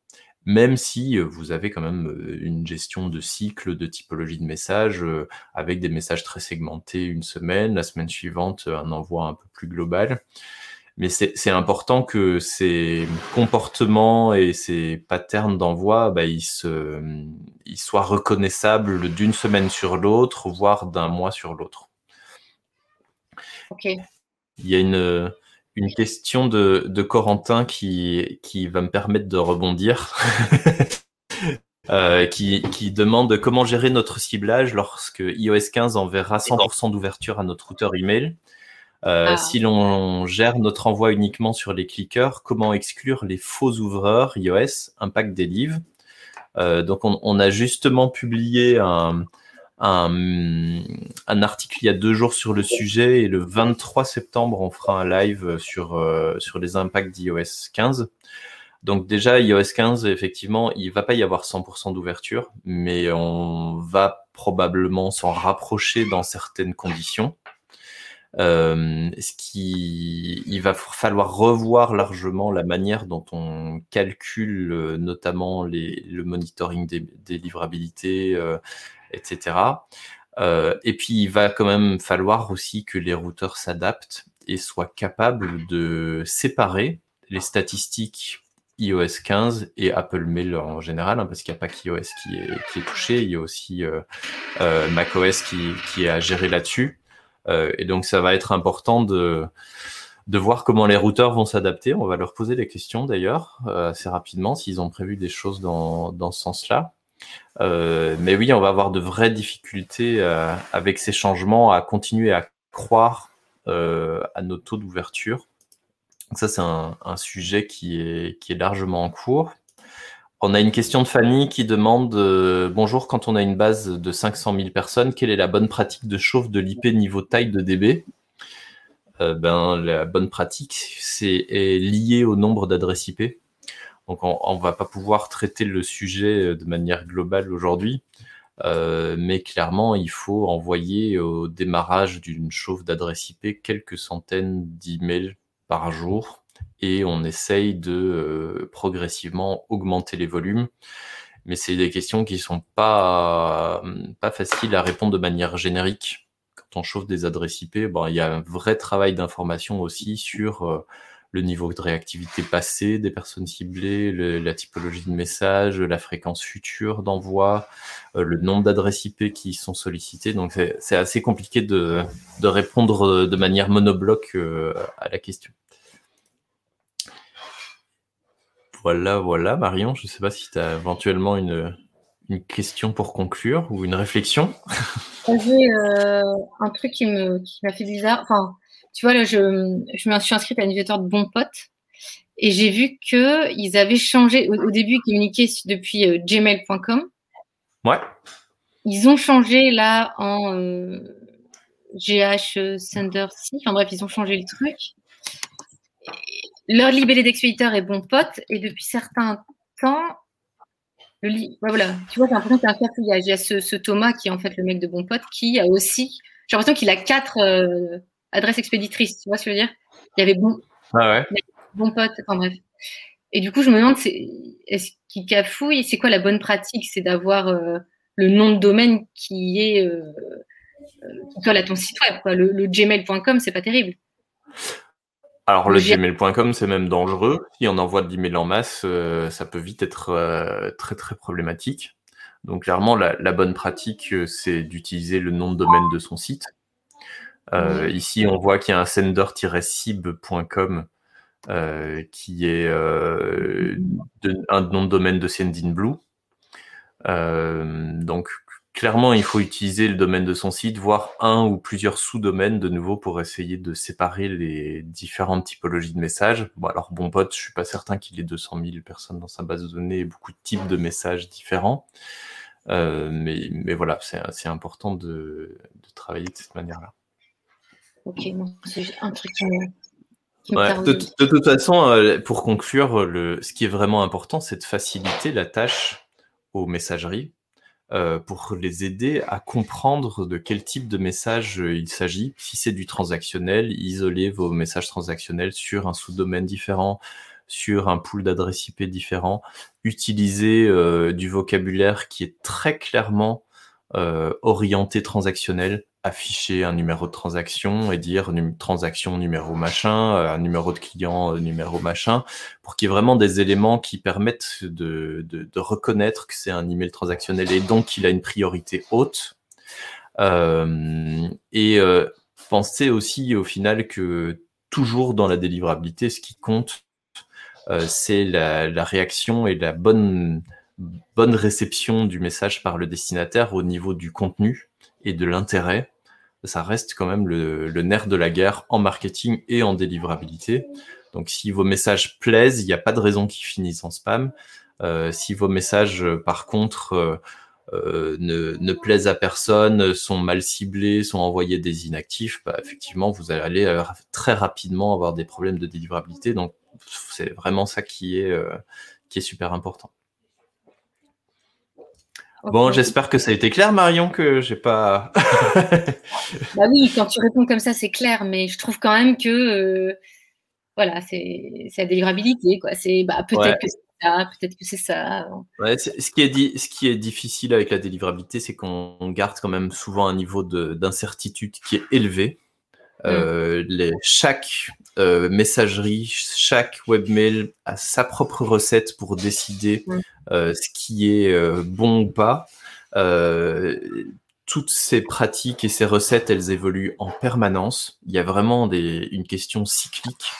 même si vous avez quand même une gestion de cycle, de typologie de messages, avec des messages très segmentés une semaine, la semaine suivante un envoi un peu plus global mais c'est important que ces comportements et ces patterns d'envoi, bah, ils, soient reconnaissables d'une semaine sur l'autre, voire d'un mois sur l'autre. Ok. Il y a une, une question de, de Corentin qui, qui va me permettre de rebondir. Euh, qui, qui, demande comment gérer notre ciblage lorsque iOS 15 enverra 100% d'ouverture à notre routeur email. Euh, ah. Si l'on gère notre envoi uniquement sur les clickers, comment exclure les faux ouvreurs iOS Impact des livres? Euh, Donc, on, a justement publié un, un, article il y a deux jours sur le sujet et le 23 septembre, on fera un live sur, euh, sur les impacts d'iOS 15. Donc déjà, iOS 15, effectivement, il va pas y avoir 100% d'ouverture, mais on va probablement s'en rapprocher dans certaines conditions. Euh, ce qui, il va falloir revoir largement la manière dont on calcule euh, notamment les, le monitoring des, des livrabilités, euh, etc. Euh, et puis il va quand même falloir aussi que les routeurs s'adaptent et soient capables de séparer les statistiques iOS 15 et Apple Mail en général, hein, parce qu'il n'y a pas qu'iOS qui est, qui est touché, il y a aussi euh, euh, macOS qui, qui est à gérer là-dessus. Euh, et donc, ça va être important de, de voir comment les routeurs vont s'adapter. On va leur poser des questions d'ailleurs euh, assez rapidement s'ils ont prévu des choses dans, dans ce sens-là. Euh, mais oui, on va avoir de vraies difficultés euh, avec ces changements à continuer à croire euh, à nos taux d'ouverture. Ça, c'est un, sujet qui est, est largement en cours. On a une question de Fanny qui demande Bonjour, quand on a une base de 500 000 personnes, quelle est la bonne pratique de chauffe de l'IP niveau taille de DB ben, La bonne pratique, c'est lié au nombre d'adresses IP. Donc, on ne va pas pouvoir traiter le sujet de manière globale aujourd'hui, euh, mais clairement, il faut envoyer au démarrage d'une chauffe d'adresse IP quelques centaines d'emails par jour et on essaye de euh, progressivement augmenter les volumes. Mais c'est des questions qui sont pas, pas faciles à répondre de manière générique. Quand on chauffe des adresses IP, bon, il y a un vrai travail d'information aussi sur euh, le niveau de réactivité passé des personnes ciblées, la typologie de message, la fréquence future d'envoi, euh, le nombre d'adresses IP qui sont sollicitées. Donc c'est assez compliqué de, de, répondre de manière monobloc à la question. Voilà, voilà, Marion, je ne sais pas si tu as éventuellement une, une, question pour conclure ou une réflexion. J'ai euh, un truc qui m'a fait bizarre. Tu vois, là, je, je me suis inscrite à une newsletter de bons potes et j'ai vu qu'ils avaient changé. Au, début, ils communiquaient depuis euh, gmail.com. Ouais. Ils ont changé là en euh, GH Sender Enfin bref, ils ont changé le truc leur libellé d'expéditeur est bon pote et depuis certains temps, le voilà, tu vois, j'ai l'impression qu'il y a un cafouillage. Il y a ce, Thomas qui est en fait le mec de Bon Pote qui a aussi, j'ai l'impression qu'il a quatre euh, adresses expéditrices, tu vois ce que je veux dire? Il y avait Bon, ah ouais. bon Pote, enfin bref. Et du coup, je me demande, est-ce qu'il cafouille? C'est quoi la bonne pratique? C'est d'avoir euh, le nom de domaine qui est euh, qui colle à ton site web. Quoi. Le, le gmail.com, c'est pas terrible. Alors le gmail.com c'est même dangereux. Si on envoie de l'email en masse, euh, ça peut vite être euh, très très problématique. Donc clairement la, bonne pratique euh, c'est d'utiliser le nom de domaine de son site. Ici on voit qu'il y a un sender-sib.com qui est un nom de domaine de Sendinblue. donc clairement, il faut utiliser le domaine de son site, voire un ou plusieurs sous-domaines de nouveau pour essayer de séparer les différentes typologies de messages. Bon, alors, bon pote, je suis pas certain qu'il ait 200 000 personnes dans sa base de données et beaucoup de types de messages différents. Euh, mais, mais, voilà, c'est important de, travailler de cette manière-là. Ok, c'est un truc qui de, toute façon, euh, pour conclure, le, ce qui est vraiment important, c'est de faciliter la tâche aux messageries euh, pour les aider à comprendre de quel type de message euh, il s'agit. Si c'est du transactionnel, isolez vos messages transactionnels sur un sous-domaine différent, sur un pool d'adresses IP différent. Utilisez euh, du vocabulaire qui est très clairement orienté transactionnel afficher un numéro de transaction et dire transaction numéro machin, euh, un numéro de client euh, numéro machin, pour qu'il y ait vraiment des éléments qui permettent de, reconnaître que c'est un email transactionnel et donc qu'il a une priorité haute. Euh, et pensez aussi au final que toujours dans la délivrabilité, ce qui compte, c'est la, la, réaction et la bonne, bonne réception du message par le destinataire au niveau du contenu et de l'intérêt ça reste quand même le, nerf de la guerre en marketing et en délivrabilité. Donc si vos messages plaisent, il n'y a pas de raison qu'ils finissent en spam. Euh, si vos messages, par contre, euh, ne, plaisent à personne, sont mal ciblés, sont envoyés des inactifs, bah, effectivement, vous allez euh, très rapidement avoir des problèmes de délivrabilité. Donc c'est vraiment ça qui est super important. Bon, j'espère que ça a été clair, Marion, que j'ai pas. bah oui, quand tu réponds comme ça, c'est clair, mais je trouve quand même que euh, voilà, c'est la délivrabilité, quoi. C'est bah, peut-être que c'est ça, peut-être que c'est ça. ce qui est dit, ce qui est difficile avec la délivrabilité, c'est qu'on garde quand même souvent un niveau d'incertitude qui est élevé. Euh, les, chaque euh, messagerie, chaque webmail a sa propre recette pour décider euh, ce qui est euh, bon ou pas. toutes ces pratiques et ces recettes, elles évoluent en permanence. Il y a vraiment des, une question cyclique.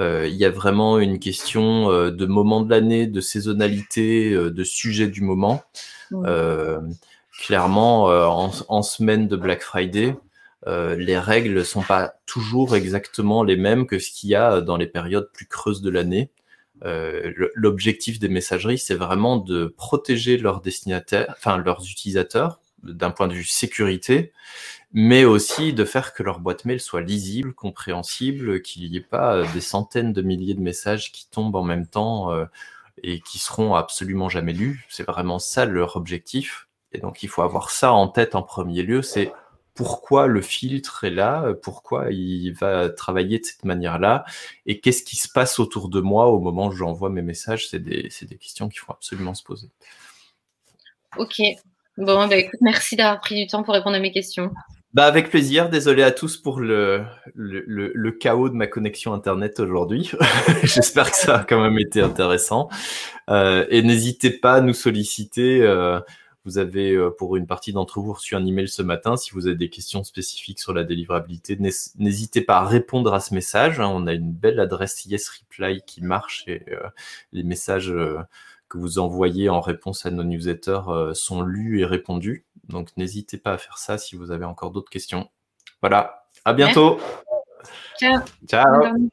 il y a vraiment une question de moment de l'année, de saisonnalité, de sujet du moment. clairement, en, en, semaine de Black Friday, euh, les règles sont pas toujours exactement les mêmes que ce qu'il y a dans les périodes plus creuses de l'année. Euh, l'objectif des messageries, c'est vraiment de protéger leurs destinataires, enfin leurs utilisateurs, d'un point de vue sécurité, mais aussi de faire que leur boîte mail soit lisible, compréhensible, qu'il n'y ait pas des centaines de milliers de messages qui tombent en même temps euh, et qui seront absolument jamais lus. C'est vraiment ça leur objectif. Et donc il faut avoir ça en tête en premier lieu, c'est pourquoi le filtre est là, pourquoi il va travailler de cette manière-là, et qu'est-ce qui se passe autour de moi au moment où j'envoie mes messages. C'est des, des, questions qu'il faut absolument se poser. Ok. Bon, bah, écoute, merci d'avoir pris du temps pour répondre à mes questions. Bah avec plaisir. Désolé à tous pour le, le, le, chaos de ma connexion Internet aujourd'hui. J'espère que ça a quand même été intéressant. Euh, et n'hésitez pas à nous solliciter. Euh, vous avez, euh, pour une partie d'entre vous, reçu un email ce matin. Si vous avez des questions spécifiques sur la délivrabilité, n'hésitez pas à répondre à ce message. Hein. On a une belle adresse Yes Reply qui marche et euh, les messages euh, que vous envoyez en réponse à nos newsletters sont lus et répondus. Donc n'hésitez pas à faire ça si vous avez encore d'autres questions. Voilà, à bientôt. Ciao. Ciao.